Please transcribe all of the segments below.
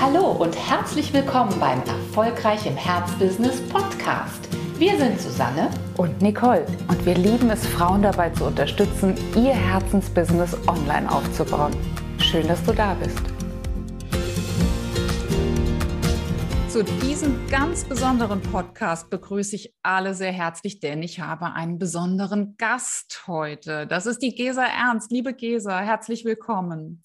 Hallo und herzlich willkommen beim Erfolgreich im Herzbusiness Podcast. Wir sind Susanne und Nicole und wir lieben es, Frauen dabei zu unterstützen, ihr Herzensbusiness online aufzubauen. Schön, dass du da bist. Zu diesem ganz besonderen Podcast begrüße ich alle sehr herzlich, denn ich habe einen besonderen Gast heute. Das ist die Gesa Ernst. Liebe Gesa, herzlich willkommen.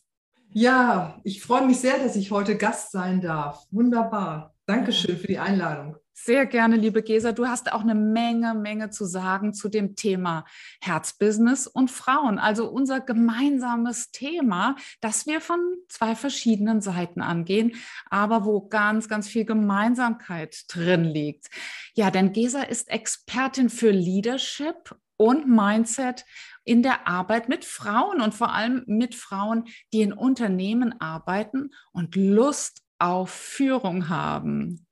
Ja, ich freue mich sehr, dass ich heute Gast sein darf. Wunderbar. Dankeschön für die Einladung. Sehr gerne, liebe Gesa. Du hast auch eine Menge, Menge zu sagen zu dem Thema Herzbusiness und Frauen. Also unser gemeinsames Thema, das wir von zwei verschiedenen Seiten angehen, aber wo ganz, ganz viel Gemeinsamkeit drin liegt. Ja, denn Gesa ist Expertin für Leadership und Mindset in der Arbeit mit Frauen und vor allem mit Frauen, die in Unternehmen arbeiten und Lust auf Führung haben.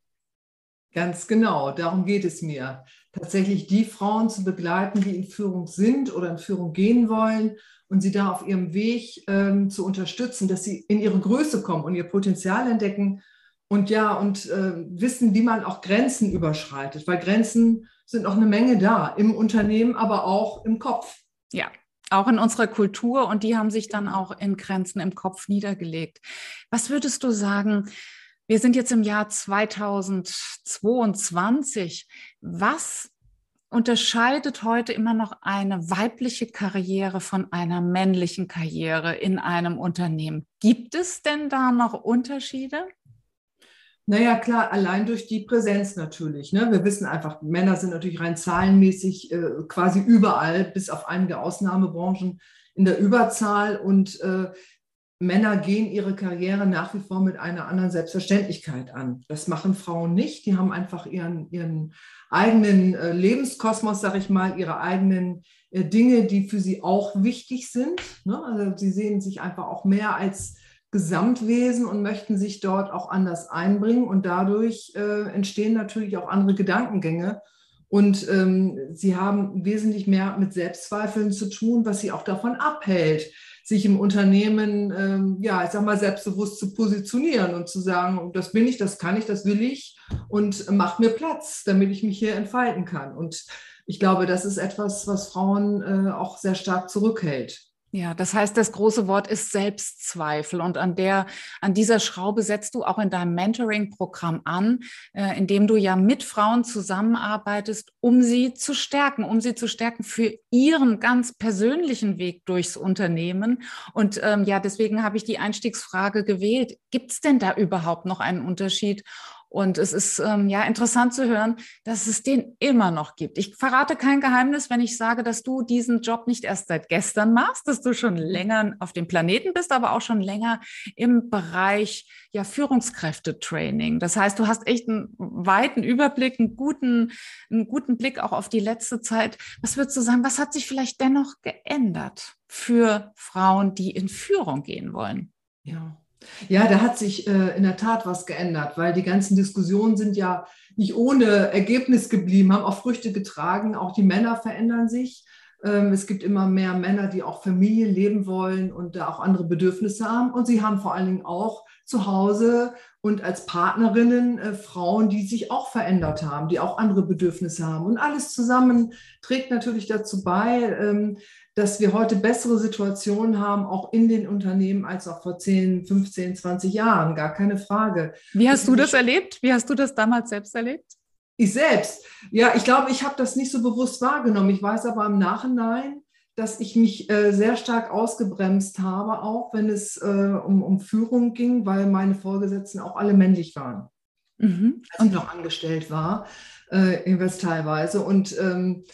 Ganz genau, darum geht es mir. Tatsächlich die Frauen zu begleiten, die in Führung sind oder in Führung gehen wollen und sie da auf ihrem Weg ähm, zu unterstützen, dass sie in ihre Größe kommen und ihr Potenzial entdecken und ja, und äh, wissen, wie man auch Grenzen überschreitet, weil Grenzen sind noch eine Menge da, im Unternehmen, aber auch im Kopf. Ja, auch in unserer Kultur und die haben sich dann auch in Grenzen im Kopf niedergelegt. Was würdest du sagen? Wir sind jetzt im Jahr 2022. Was unterscheidet heute immer noch eine weibliche Karriere von einer männlichen Karriere in einem Unternehmen? Gibt es denn da noch Unterschiede? Naja, klar, allein durch die Präsenz natürlich. Ne? Wir wissen einfach, Männer sind natürlich rein zahlenmäßig äh, quasi überall, bis auf einige Ausnahmebranchen in der Überzahl. Und äh, Männer gehen ihre Karriere nach wie vor mit einer anderen Selbstverständlichkeit an. Das machen Frauen nicht. Die haben einfach ihren, ihren eigenen äh, Lebenskosmos, sag ich mal, ihre eigenen äh, Dinge, die für sie auch wichtig sind. Ne? Also sie sehen sich einfach auch mehr als Gesamtwesen und möchten sich dort auch anders einbringen. Und dadurch äh, entstehen natürlich auch andere Gedankengänge. Und ähm, sie haben wesentlich mehr mit Selbstzweifeln zu tun, was sie auch davon abhält, sich im Unternehmen, ähm, ja, ich sag mal, selbstbewusst zu positionieren und zu sagen, das bin ich, das kann ich, das will ich und mach mir Platz, damit ich mich hier entfalten kann. Und ich glaube, das ist etwas, was Frauen äh, auch sehr stark zurückhält. Ja, das heißt, das große Wort ist Selbstzweifel und an der, an dieser Schraube setzt du auch in deinem Mentoring-Programm an, äh, in dem du ja mit Frauen zusammenarbeitest, um sie zu stärken, um sie zu stärken für ihren ganz persönlichen Weg durchs Unternehmen. Und ähm, ja, deswegen habe ich die Einstiegsfrage gewählt. Gibt es denn da überhaupt noch einen Unterschied? Und es ist ähm, ja interessant zu hören, dass es den immer noch gibt. Ich verrate kein Geheimnis, wenn ich sage, dass du diesen Job nicht erst seit gestern machst, dass du schon länger auf dem Planeten bist, aber auch schon länger im Bereich ja Führungskräftetraining. Das heißt, du hast echt einen weiten Überblick, einen guten, einen guten Blick auch auf die letzte Zeit. Was würdest du sagen? Was hat sich vielleicht dennoch geändert für Frauen, die in Führung gehen wollen? Ja, ja, da hat sich äh, in der Tat was geändert, weil die ganzen Diskussionen sind ja nicht ohne Ergebnis geblieben, haben auch Früchte getragen. Auch die Männer verändern sich. Ähm, es gibt immer mehr Männer, die auch Familie leben wollen und da auch andere Bedürfnisse haben. Und sie haben vor allen Dingen auch zu Hause und als Partnerinnen äh, Frauen, die sich auch verändert haben, die auch andere Bedürfnisse haben. Und alles zusammen trägt natürlich dazu bei, ähm, dass wir heute bessere Situationen haben, auch in den Unternehmen, als auch vor 10, 15, 20 Jahren. Gar keine Frage. Wie hast du das erlebt? Wie hast du das damals selbst erlebt? Ich selbst. Ja, ich glaube, ich habe das nicht so bewusst wahrgenommen. Ich weiß aber im Nachhinein, dass ich mich äh, sehr stark ausgebremst habe, auch wenn es äh, um, um Führung ging, weil meine Vorgesetzten auch alle männlich waren. Mhm. Als ich noch angestellt war, äh, jedenfalls teilweise. Und ähm,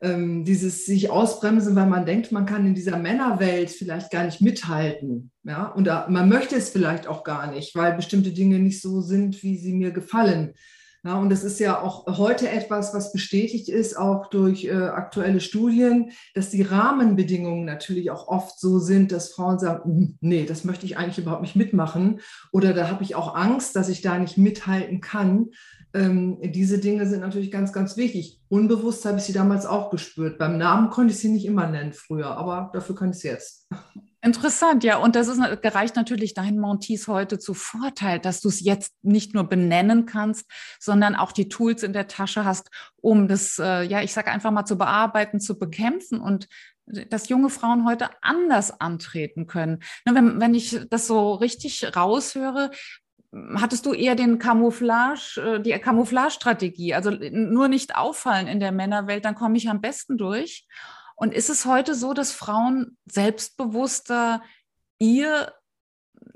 ähm, dieses sich ausbremsen, weil man denkt, man kann in dieser Männerwelt vielleicht gar nicht mithalten. Ja? Und da, man möchte es vielleicht auch gar nicht, weil bestimmte Dinge nicht so sind, wie sie mir gefallen. Ja, und das ist ja auch heute etwas, was bestätigt ist, auch durch äh, aktuelle Studien, dass die Rahmenbedingungen natürlich auch oft so sind, dass Frauen sagen, hm, nee, das möchte ich eigentlich überhaupt nicht mitmachen. Oder da habe ich auch Angst, dass ich da nicht mithalten kann. Ähm, diese Dinge sind natürlich ganz, ganz wichtig. Unbewusst habe ich sie damals auch gespürt. Beim Namen konnte ich sie nicht immer nennen früher, aber dafür kann ich es jetzt. Interessant, ja. Und das ist, gereicht natürlich deinen Montees heute zu Vorteil, dass du es jetzt nicht nur benennen kannst, sondern auch die Tools in der Tasche hast, um das, äh, ja, ich sage einfach mal zu bearbeiten, zu bekämpfen und dass junge Frauen heute anders antreten können. Wenn, wenn ich das so richtig raushöre, hattest du eher den Camouflage, äh, die Camouflage-Strategie, also nur nicht auffallen in der Männerwelt, dann komme ich am besten durch. Und ist es heute so, dass Frauen selbstbewusster ihr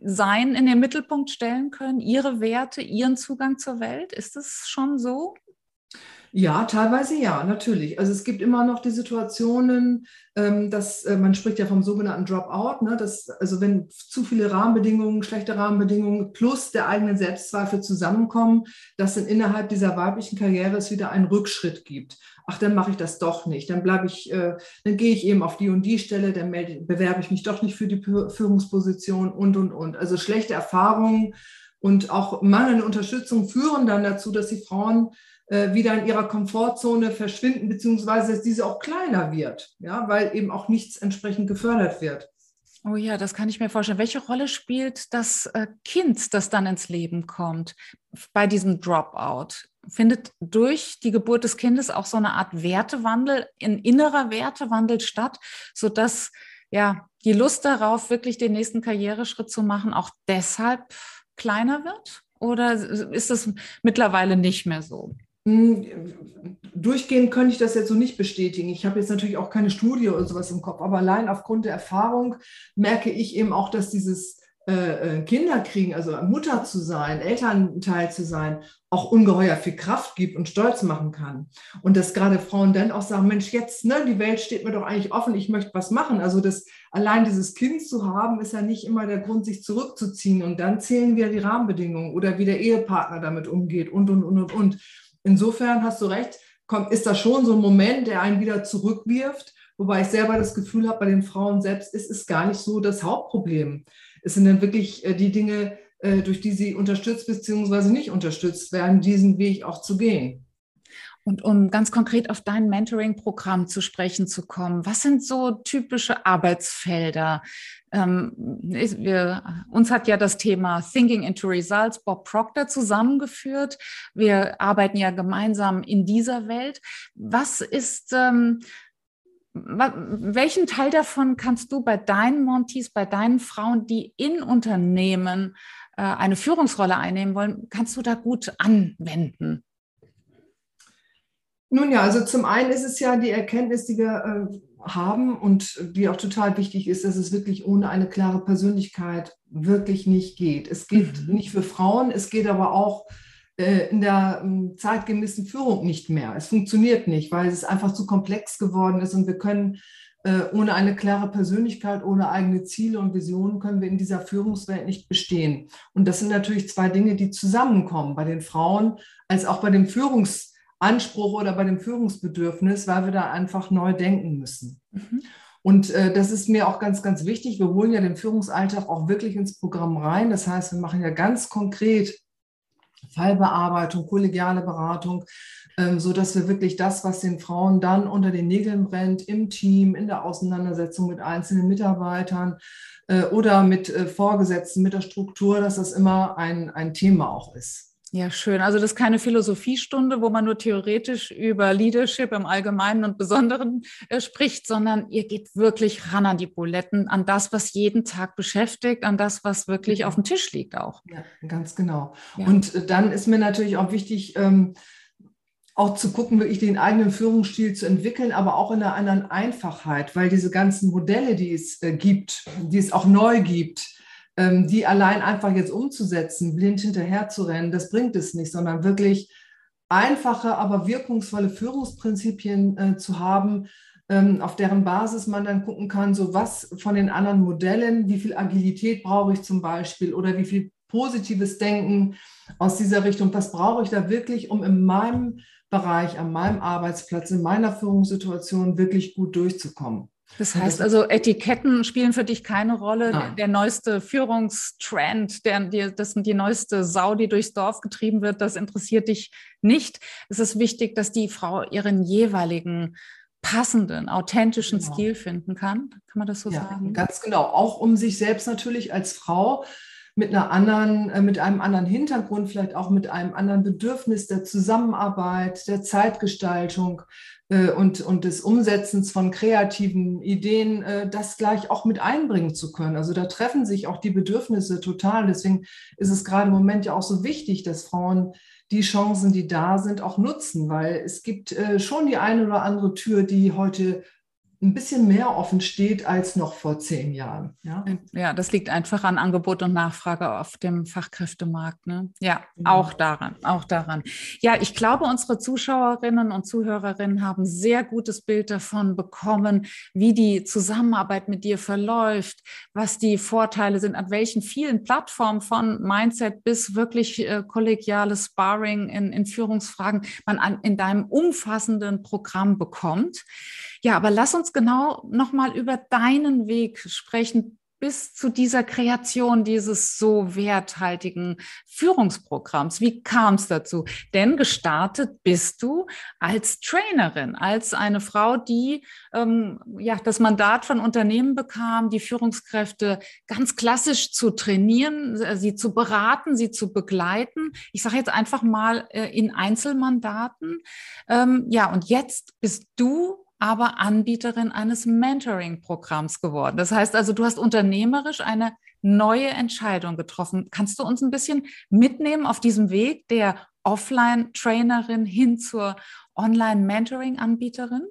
Sein in den Mittelpunkt stellen können, ihre Werte, ihren Zugang zur Welt? Ist es schon so? Ja, teilweise ja, natürlich. Also es gibt immer noch die Situationen, ähm, dass äh, man spricht ja vom sogenannten Dropout, ne, dass also wenn zu viele Rahmenbedingungen, schlechte Rahmenbedingungen plus der eigenen Selbstzweifel zusammenkommen, dass dann innerhalb dieser weiblichen Karriere es wieder einen Rückschritt gibt. Ach, dann mache ich das doch nicht. Dann bleibe ich, äh, dann gehe ich eben auf die und die Stelle, dann melde, bewerbe ich mich doch nicht für die Führungsposition und und und. Also schlechte Erfahrungen und auch mangelnde Unterstützung führen dann dazu, dass die Frauen wieder in ihrer Komfortzone verschwinden, beziehungsweise dass diese auch kleiner wird, ja, weil eben auch nichts entsprechend gefördert wird. Oh ja, das kann ich mir vorstellen. Welche Rolle spielt das äh, Kind, das dann ins Leben kommt, bei diesem Dropout? Findet durch die Geburt des Kindes auch so eine Art Wertewandel, ein innerer Wertewandel statt, sodass ja die Lust darauf, wirklich den nächsten Karriereschritt zu machen, auch deshalb kleiner wird? Oder ist es mittlerweile nicht mehr so? Hm, durchgehend könnte ich das jetzt so nicht bestätigen. Ich habe jetzt natürlich auch keine Studie oder sowas im Kopf, aber allein aufgrund der Erfahrung merke ich eben auch, dass dieses äh, äh, Kinderkriegen, also Mutter zu sein, Elternteil zu sein, auch ungeheuer viel Kraft gibt und stolz machen kann. Und dass gerade Frauen dann auch sagen, Mensch, jetzt, ne, die Welt steht mir doch eigentlich offen, ich möchte was machen. Also das allein dieses Kind zu haben, ist ja nicht immer der Grund, sich zurückzuziehen. Und dann zählen wir die Rahmenbedingungen oder wie der Ehepartner damit umgeht und, und, und, und, und. Insofern hast du recht, kommt, ist das schon so ein Moment, der einen wieder zurückwirft. Wobei ich selber das Gefühl habe, bei den Frauen selbst ist es gar nicht so das Hauptproblem. Es sind dann wirklich äh, die Dinge, äh, durch die sie unterstützt bzw. nicht unterstützt werden, diesen Weg auch zu gehen. Und um ganz konkret auf dein Mentoring-Programm zu sprechen zu kommen, was sind so typische Arbeitsfelder? Ähm, wir, uns hat ja das Thema Thinking into Results Bob Proctor zusammengeführt. Wir arbeiten ja gemeinsam in dieser Welt. Was ist, ähm, welchen Teil davon kannst du bei deinen Monties, bei deinen Frauen, die in Unternehmen äh, eine Führungsrolle einnehmen wollen, kannst du da gut anwenden? Nun ja, also zum einen ist es ja die Erkenntnis, die wir äh, haben und die auch total wichtig ist, dass es wirklich ohne eine klare Persönlichkeit wirklich nicht geht. Es geht mhm. nicht für Frauen, es geht aber auch äh, in der äh, zeitgemäßen Führung nicht mehr. Es funktioniert nicht, weil es einfach zu komplex geworden ist und wir können äh, ohne eine klare Persönlichkeit, ohne eigene Ziele und Visionen können wir in dieser Führungswelt nicht bestehen. Und das sind natürlich zwei Dinge, die zusammenkommen bei den Frauen als auch bei dem Führungs Anspruch oder bei dem Führungsbedürfnis, weil wir da einfach neu denken müssen. Mhm. Und äh, das ist mir auch ganz, ganz wichtig. Wir holen ja den Führungsalltag auch wirklich ins Programm rein. Das heißt, wir machen ja ganz konkret Fallbearbeitung, kollegiale Beratung, ähm, so dass wir wirklich das, was den Frauen dann unter den Nägeln brennt, im Team, in der Auseinandersetzung mit einzelnen Mitarbeitern äh, oder mit äh, Vorgesetzten, mit der Struktur, dass das immer ein, ein Thema auch ist. Ja, schön. Also das ist keine Philosophiestunde, wo man nur theoretisch über Leadership im Allgemeinen und Besonderen äh, spricht, sondern ihr geht wirklich ran an die Buletten, an das, was jeden Tag beschäftigt, an das, was wirklich auf dem Tisch liegt auch. Ja, ganz genau. Ja. Und äh, dann ist mir natürlich auch wichtig, ähm, auch zu gucken, wirklich den eigenen Führungsstil zu entwickeln, aber auch in einer anderen Einfachheit, weil diese ganzen Modelle, die es äh, gibt, die es auch neu gibt, die allein einfach jetzt umzusetzen, blind hinterher zu rennen, das bringt es nicht, sondern wirklich einfache, aber wirkungsvolle Führungsprinzipien äh, zu haben, ähm, auf deren Basis man dann gucken kann, so was von den anderen Modellen, wie viel Agilität brauche ich zum Beispiel oder wie viel positives Denken aus dieser Richtung, was brauche ich da wirklich, um in meinem Bereich, an meinem Arbeitsplatz, in meiner Führungssituation wirklich gut durchzukommen. Das heißt also, Etiketten spielen für dich keine Rolle. Nein. Der neueste Führungstrend, der, die, das die neueste Sau, die durchs Dorf getrieben wird, das interessiert dich nicht. Es ist wichtig, dass die Frau ihren jeweiligen passenden, authentischen genau. Stil finden kann. Kann man das so ja, sagen? Ganz genau. Auch um sich selbst natürlich als Frau mit einer anderen, äh, mit einem anderen Hintergrund, vielleicht auch mit einem anderen Bedürfnis der Zusammenarbeit, der Zeitgestaltung äh, und, und des Umsetzens von kreativen Ideen, äh, das gleich auch mit einbringen zu können. Also da treffen sich auch die Bedürfnisse total. Deswegen ist es gerade im Moment ja auch so wichtig, dass Frauen die Chancen, die da sind, auch nutzen, weil es gibt äh, schon die eine oder andere Tür, die heute ein bisschen mehr offen steht als noch vor zehn Jahren. Ja, ja das liegt einfach an Angebot und Nachfrage auf dem Fachkräftemarkt. Ne? Ja, genau. auch daran, auch daran. Ja, ich glaube, unsere Zuschauerinnen und Zuhörerinnen haben sehr gutes Bild davon bekommen, wie die Zusammenarbeit mit dir verläuft, was die Vorteile sind, an welchen vielen Plattformen von Mindset bis wirklich äh, kollegiales Sparring in, in Führungsfragen man an, in deinem umfassenden Programm bekommt. Ja, aber lass uns genau nochmal über deinen Weg sprechen bis zu dieser Kreation dieses so werthaltigen Führungsprogramms. Wie kam es dazu? Denn gestartet bist du als Trainerin, als eine Frau, die ähm, ja das Mandat von Unternehmen bekam, die Führungskräfte ganz klassisch zu trainieren, äh, sie zu beraten, sie zu begleiten. Ich sage jetzt einfach mal äh, in Einzelmandaten. Ähm, ja, und jetzt bist du aber Anbieterin eines Mentoring-Programms geworden. Das heißt also, du hast unternehmerisch eine neue Entscheidung getroffen. Kannst du uns ein bisschen mitnehmen auf diesem Weg der Offline-Trainerin hin zur Online-Mentoring-Anbieterin?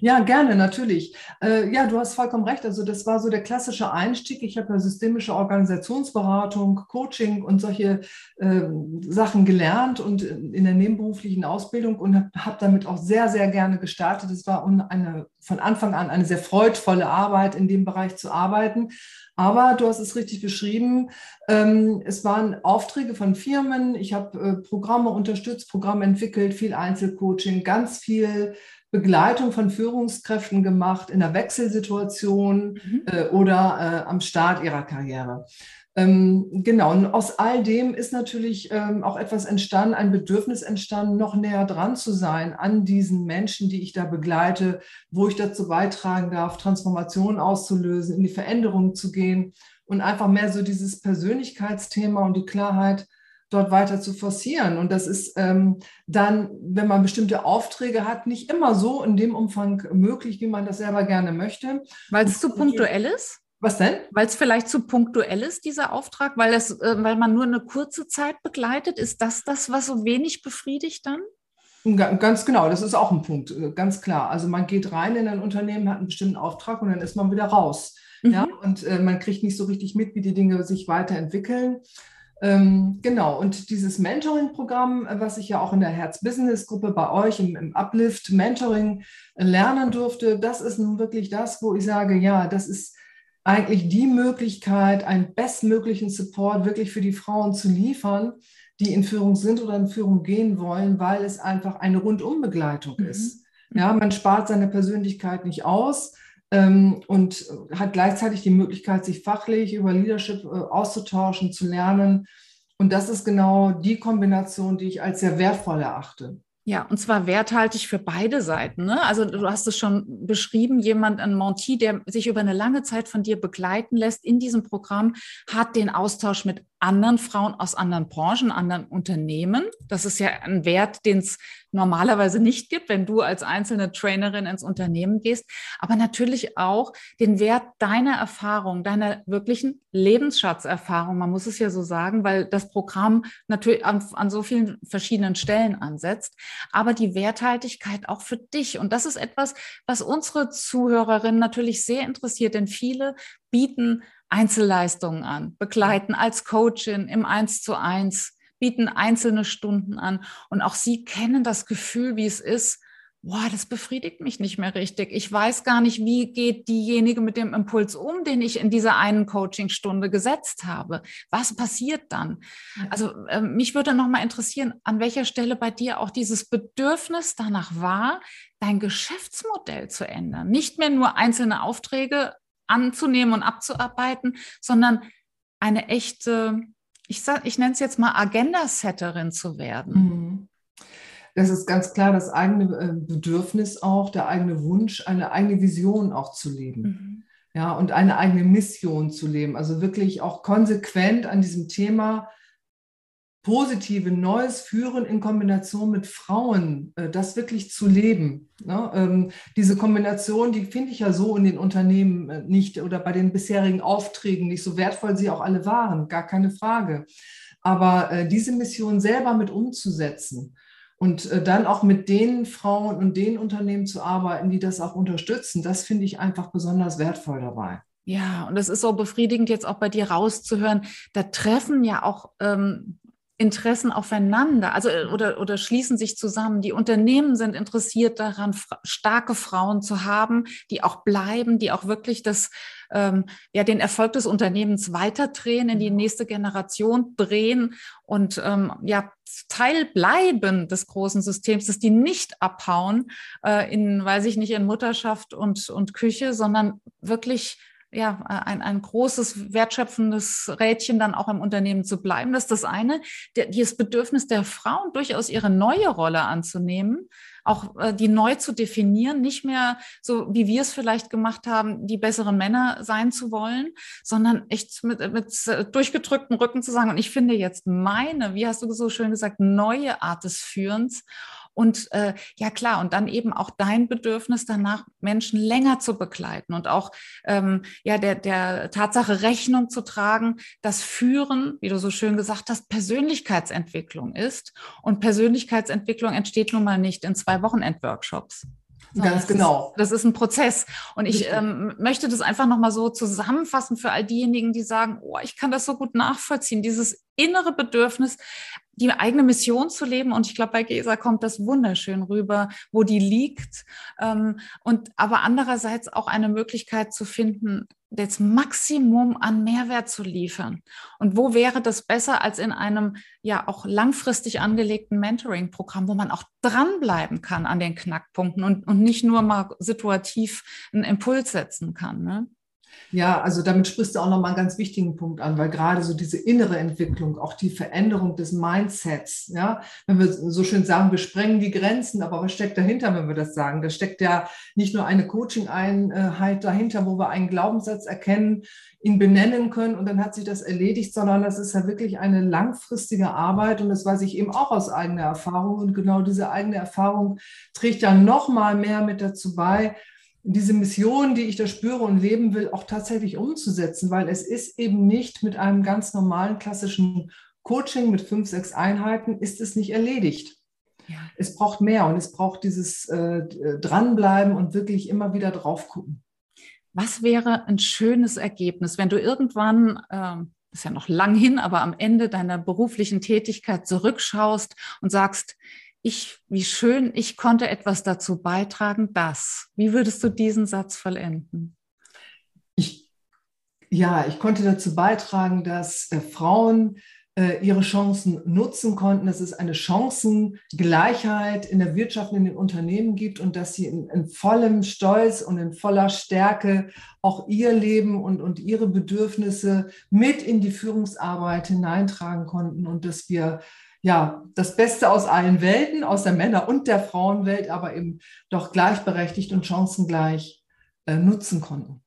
Ja, gerne, natürlich. Äh, ja, du hast vollkommen recht. Also das war so der klassische Einstieg. Ich habe ja systemische Organisationsberatung, Coaching und solche äh, Sachen gelernt und in der nebenberuflichen Ausbildung und habe hab damit auch sehr, sehr gerne gestartet. Es war eine, von Anfang an eine sehr freudvolle Arbeit, in dem Bereich zu arbeiten. Aber du hast es richtig beschrieben. Ähm, es waren Aufträge von Firmen. Ich habe äh, Programme unterstützt, Programme entwickelt, viel Einzelcoaching, ganz viel Begleitung von Führungskräften gemacht in einer Wechselsituation mhm. äh, oder äh, am Start ihrer Karriere. Ähm, genau, und aus all dem ist natürlich ähm, auch etwas entstanden, ein Bedürfnis entstanden, noch näher dran zu sein an diesen Menschen, die ich da begleite, wo ich dazu beitragen darf, Transformationen auszulösen, in die Veränderung zu gehen und einfach mehr so dieses Persönlichkeitsthema und die Klarheit dort weiter zu forcieren. Und das ist ähm, dann, wenn man bestimmte Aufträge hat, nicht immer so in dem Umfang möglich, wie man das selber gerne möchte. Weil es zu punktuell ist? Was denn? Weil es vielleicht zu punktuell ist, dieser Auftrag, weil, es, äh, weil man nur eine kurze Zeit begleitet. Ist das das, was so wenig befriedigt dann? Ganz genau, das ist auch ein Punkt, äh, ganz klar. Also man geht rein in ein Unternehmen, hat einen bestimmten Auftrag und dann ist man wieder raus. Mhm. Ja, und äh, man kriegt nicht so richtig mit, wie die Dinge sich weiterentwickeln. Ähm, genau, und dieses Mentoring-Programm, äh, was ich ja auch in der Herz-Business-Gruppe bei euch im, im, Uplift Mentoring äh, lernen durfte, das ist nun wirklich das, wo ich sage, ja, das ist eigentlich die Möglichkeit, einen bestmöglichen Support wirklich für die Frauen zu liefern, die in Führung sind oder in Führung gehen wollen, weil es einfach eine Rundumbegleitung mhm. ist. Ja, man spart seine Persönlichkeit nicht aus und hat gleichzeitig die Möglichkeit, sich fachlich über Leadership äh, auszutauschen, zu lernen. Und das ist genau die Kombination, die ich als sehr wertvoll erachte. Ja, und zwar werthaltig für beide Seiten. Ne? Also du hast es schon beschrieben, jemand, ein Monty, der sich über eine lange Zeit von dir begleiten lässt in diesem Programm, hat den Austausch mit anderen Frauen aus anderen Branchen, anderen Unternehmen. Das ist ja ein Wert, den es normalerweise nicht gibt, wenn du als einzelne Trainerin ins Unternehmen gehst, aber natürlich auch den Wert deiner Erfahrung, deiner wirklichen Lebensschatzerfahrung. Man muss es ja so sagen, weil das Programm natürlich an, an so vielen verschiedenen Stellen ansetzt, aber die Werthaltigkeit auch für dich. Und das ist etwas, was unsere Zuhörerinnen natürlich sehr interessiert, denn viele bieten Einzelleistungen an, begleiten als Coachin im Eins zu eins, bieten einzelne Stunden an. Und auch sie kennen das Gefühl, wie es ist, boah, das befriedigt mich nicht mehr richtig. Ich weiß gar nicht, wie geht diejenige mit dem Impuls um, den ich in dieser einen Coachingstunde gesetzt habe. Was passiert dann? Also äh, mich würde noch mal interessieren, an welcher Stelle bei dir auch dieses Bedürfnis danach war, dein Geschäftsmodell zu ändern. Nicht mehr nur einzelne Aufträge anzunehmen und abzuarbeiten, sondern eine echte, ich, sag, ich nenne es jetzt mal Agenda-Setterin zu werden. Mhm. Das ist ganz klar das eigene äh, Bedürfnis auch, der eigene Wunsch, eine eigene Vision auch zu leben. Mhm. Ja, und eine eigene Mission zu leben. Also wirklich auch konsequent an diesem Thema positive Neues führen in Kombination mit Frauen, äh, das wirklich zu leben. Ne? Ähm, diese Kombination, die finde ich ja so in den Unternehmen äh, nicht oder bei den bisherigen Aufträgen nicht so wertvoll sie auch alle waren, gar keine Frage. Aber diese Mission selber mit umzusetzen und dann auch mit den Frauen und den Unternehmen zu arbeiten, die das auch unterstützen, das finde ich einfach besonders wertvoll dabei. Ja, und es ist so befriedigend, jetzt auch bei dir rauszuhören. Da treffen ja auch ähm, Interessen aufeinander, also äh, oder, oder schließen sich zusammen. Die Unternehmen sind interessiert daran, starke Frauen zu haben, die auch bleiben, die auch wirklich das, ähm, ja, den Erfolg des Unternehmens weiterdrehen, in die mhm. nächste Generation drehen und ähm, ja, Teil bleiben des großen Systems, dass die nicht abhauen äh, in, weiß ich nicht, in Mutterschaft und, und Küche, sondern wirklich ja, ein, ein großes, wertschöpfendes Rädchen dann auch im Unternehmen zu bleiben. Das ist das eine. Der, das Bedürfnis der Frauen, durchaus ihre neue Rolle anzunehmen, auch äh, die neu zu definieren, nicht mehr so, wie wir es vielleicht gemacht haben, die besseren Männer sein zu wollen, sondern echt mit, mit äh, durchgedrücktem Rücken zu sagen, und ich finde jetzt meine, wie hast du so schön gesagt, neue Art des Führens und äh, ja klar, und dann eben auch dein Bedürfnis danach, Menschen länger zu begleiten und auch ähm, ja der, der Tatsache Rechnung zu tragen, dass Führen, wie du so schön gesagt hast, Persönlichkeitsentwicklung ist. Und Persönlichkeitsentwicklung entsteht nun mal nicht in zwei Wochenendworkshops. Ganz genau. Ist, das ist ein Prozess. Und ich ähm, möchte das einfach nochmal so zusammenfassen für all diejenigen, die sagen, oh, ich kann das so gut nachvollziehen, dieses innere Bedürfnis, die eigene Mission zu leben. Und ich glaube, bei Gesa kommt das wunderschön rüber, wo die liegt. Ähm, und aber andererseits auch eine Möglichkeit zu finden, das Maximum an Mehrwert zu liefern. Und wo wäre das besser als in einem ja auch langfristig angelegten Mentoring-Programm, wo man auch dranbleiben kann an den Knackpunkten und, und nicht nur mal situativ einen Impuls setzen kann. Ne? Ja, also damit sprichst du auch nochmal einen ganz wichtigen Punkt an, weil gerade so diese innere Entwicklung, auch die Veränderung des Mindsets, ja, wenn wir so schön sagen, wir sprengen die Grenzen, aber was steckt dahinter, wenn wir das sagen? Da steckt ja nicht nur eine Coaching-Einheit dahinter, wo wir einen Glaubenssatz erkennen, ihn benennen können und dann hat sich das erledigt, sondern das ist ja wirklich eine langfristige Arbeit und das weiß ich eben auch aus eigener Erfahrung und genau diese eigene Erfahrung trägt ja nochmal mehr mit dazu bei, diese Mission, die ich da spüre und leben will, auch tatsächlich umzusetzen, weil es ist eben nicht mit einem ganz normalen klassischen Coaching mit fünf, sechs Einheiten, ist es nicht erledigt. Ja. Es braucht mehr und es braucht dieses äh, Dranbleiben und wirklich immer wieder drauf gucken. Was wäre ein schönes Ergebnis, wenn du irgendwann, äh, ist ja noch lang hin, aber am Ende deiner beruflichen Tätigkeit zurückschaust und sagst, ich, wie schön, ich konnte etwas dazu beitragen, dass. Wie würdest du diesen Satz vollenden? Ich, ja, ich konnte dazu beitragen, dass äh, Frauen äh, ihre Chancen nutzen konnten, dass es eine Chancengleichheit in der Wirtschaft, in den Unternehmen gibt und dass sie in, in vollem Stolz und in voller Stärke auch ihr Leben und, und ihre Bedürfnisse mit in die Führungsarbeit hineintragen konnten und dass wir ja, das Beste aus allen Welten, aus der Männer- und der Frauenwelt, aber eben doch gleichberechtigt und chancengleich äh, nutzen konnten.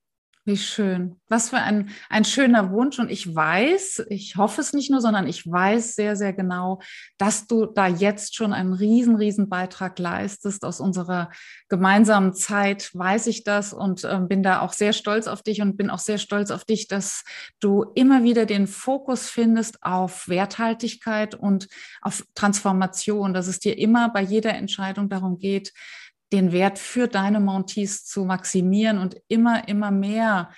Wie schön. Was für ein, ein schöner Wunsch. Und ich weiß, ich hoffe es nicht nur, sondern ich weiß sehr, sehr genau, dass du da jetzt schon einen riesen, riesen Beitrag leistest. Aus unserer gemeinsamen Zeit weiß ich das und äh, bin da auch sehr stolz auf dich und bin auch sehr stolz auf dich, dass du immer wieder den Fokus findest auf Werthaltigkeit und auf Transformation, dass es dir immer bei jeder Entscheidung darum geht, den Wert für deine Montees zu maximieren und immer, immer mehr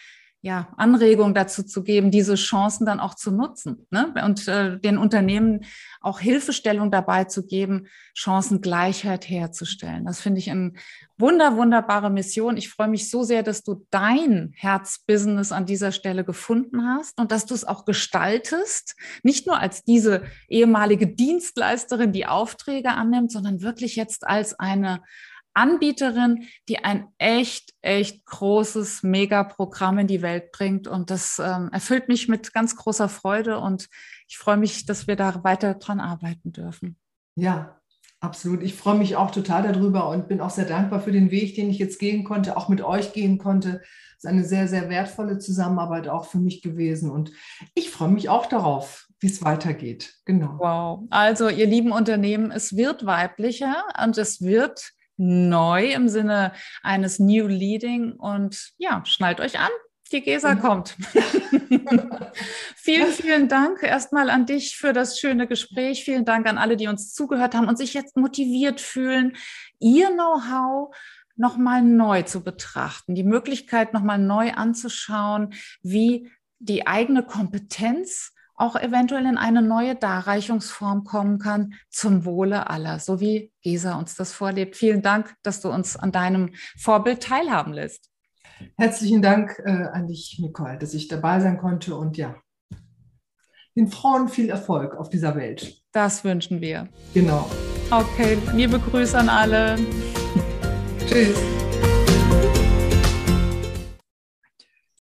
ja, Anregung dazu zu geben, diese Chancen dann auch zu nutzen ne? und äh, den Unternehmen auch Hilfestellung dabei zu geben, Chancengleichheit herzustellen. Das finde ich eine wunder, wunderbare Mission. Ich freue mich so sehr, dass du dein Herzbusiness an dieser Stelle gefunden hast und dass du es auch gestaltest, nicht nur als diese ehemalige Dienstleisterin, die Aufträge annimmt, sondern wirklich jetzt als eine Anbieterin, die ein echt, echt großes Megaprogramm in die Welt bringt. Und das ähm, erfüllt mich mit ganz großer Freude und ich freue mich, dass wir da weiter dran arbeiten dürfen. Ja, Absolut. Ich freue mich auch total darüber und bin auch sehr dankbar für den Weg, den ich jetzt gehen konnte, auch mit euch gehen konnte. Es ist eine sehr, sehr wertvolle Zusammenarbeit auch für mich gewesen. Und ich freue mich auch darauf, wie es weitergeht. Genau. Wow. Also, ihr lieben Unternehmen, es wird weiblicher und es wird neu im Sinne eines New Leading. Und ja, schnallt euch an. Die Gesa mhm. kommt. vielen, vielen Dank erstmal an dich für das schöne Gespräch. Vielen Dank an alle, die uns zugehört haben und sich jetzt motiviert fühlen, ihr Know-how nochmal neu zu betrachten, die Möglichkeit nochmal neu anzuschauen, wie die eigene Kompetenz auch eventuell in eine neue Darreichungsform kommen kann zum Wohle aller, so wie Gesa uns das vorlebt. Vielen Dank, dass du uns an deinem Vorbild teilhaben lässt. Herzlichen Dank äh, an dich, Nicole, dass ich dabei sein konnte und ja, den Frauen viel Erfolg auf dieser Welt. Das wünschen wir. Genau. Okay, liebe Grüße an alle. Tschüss.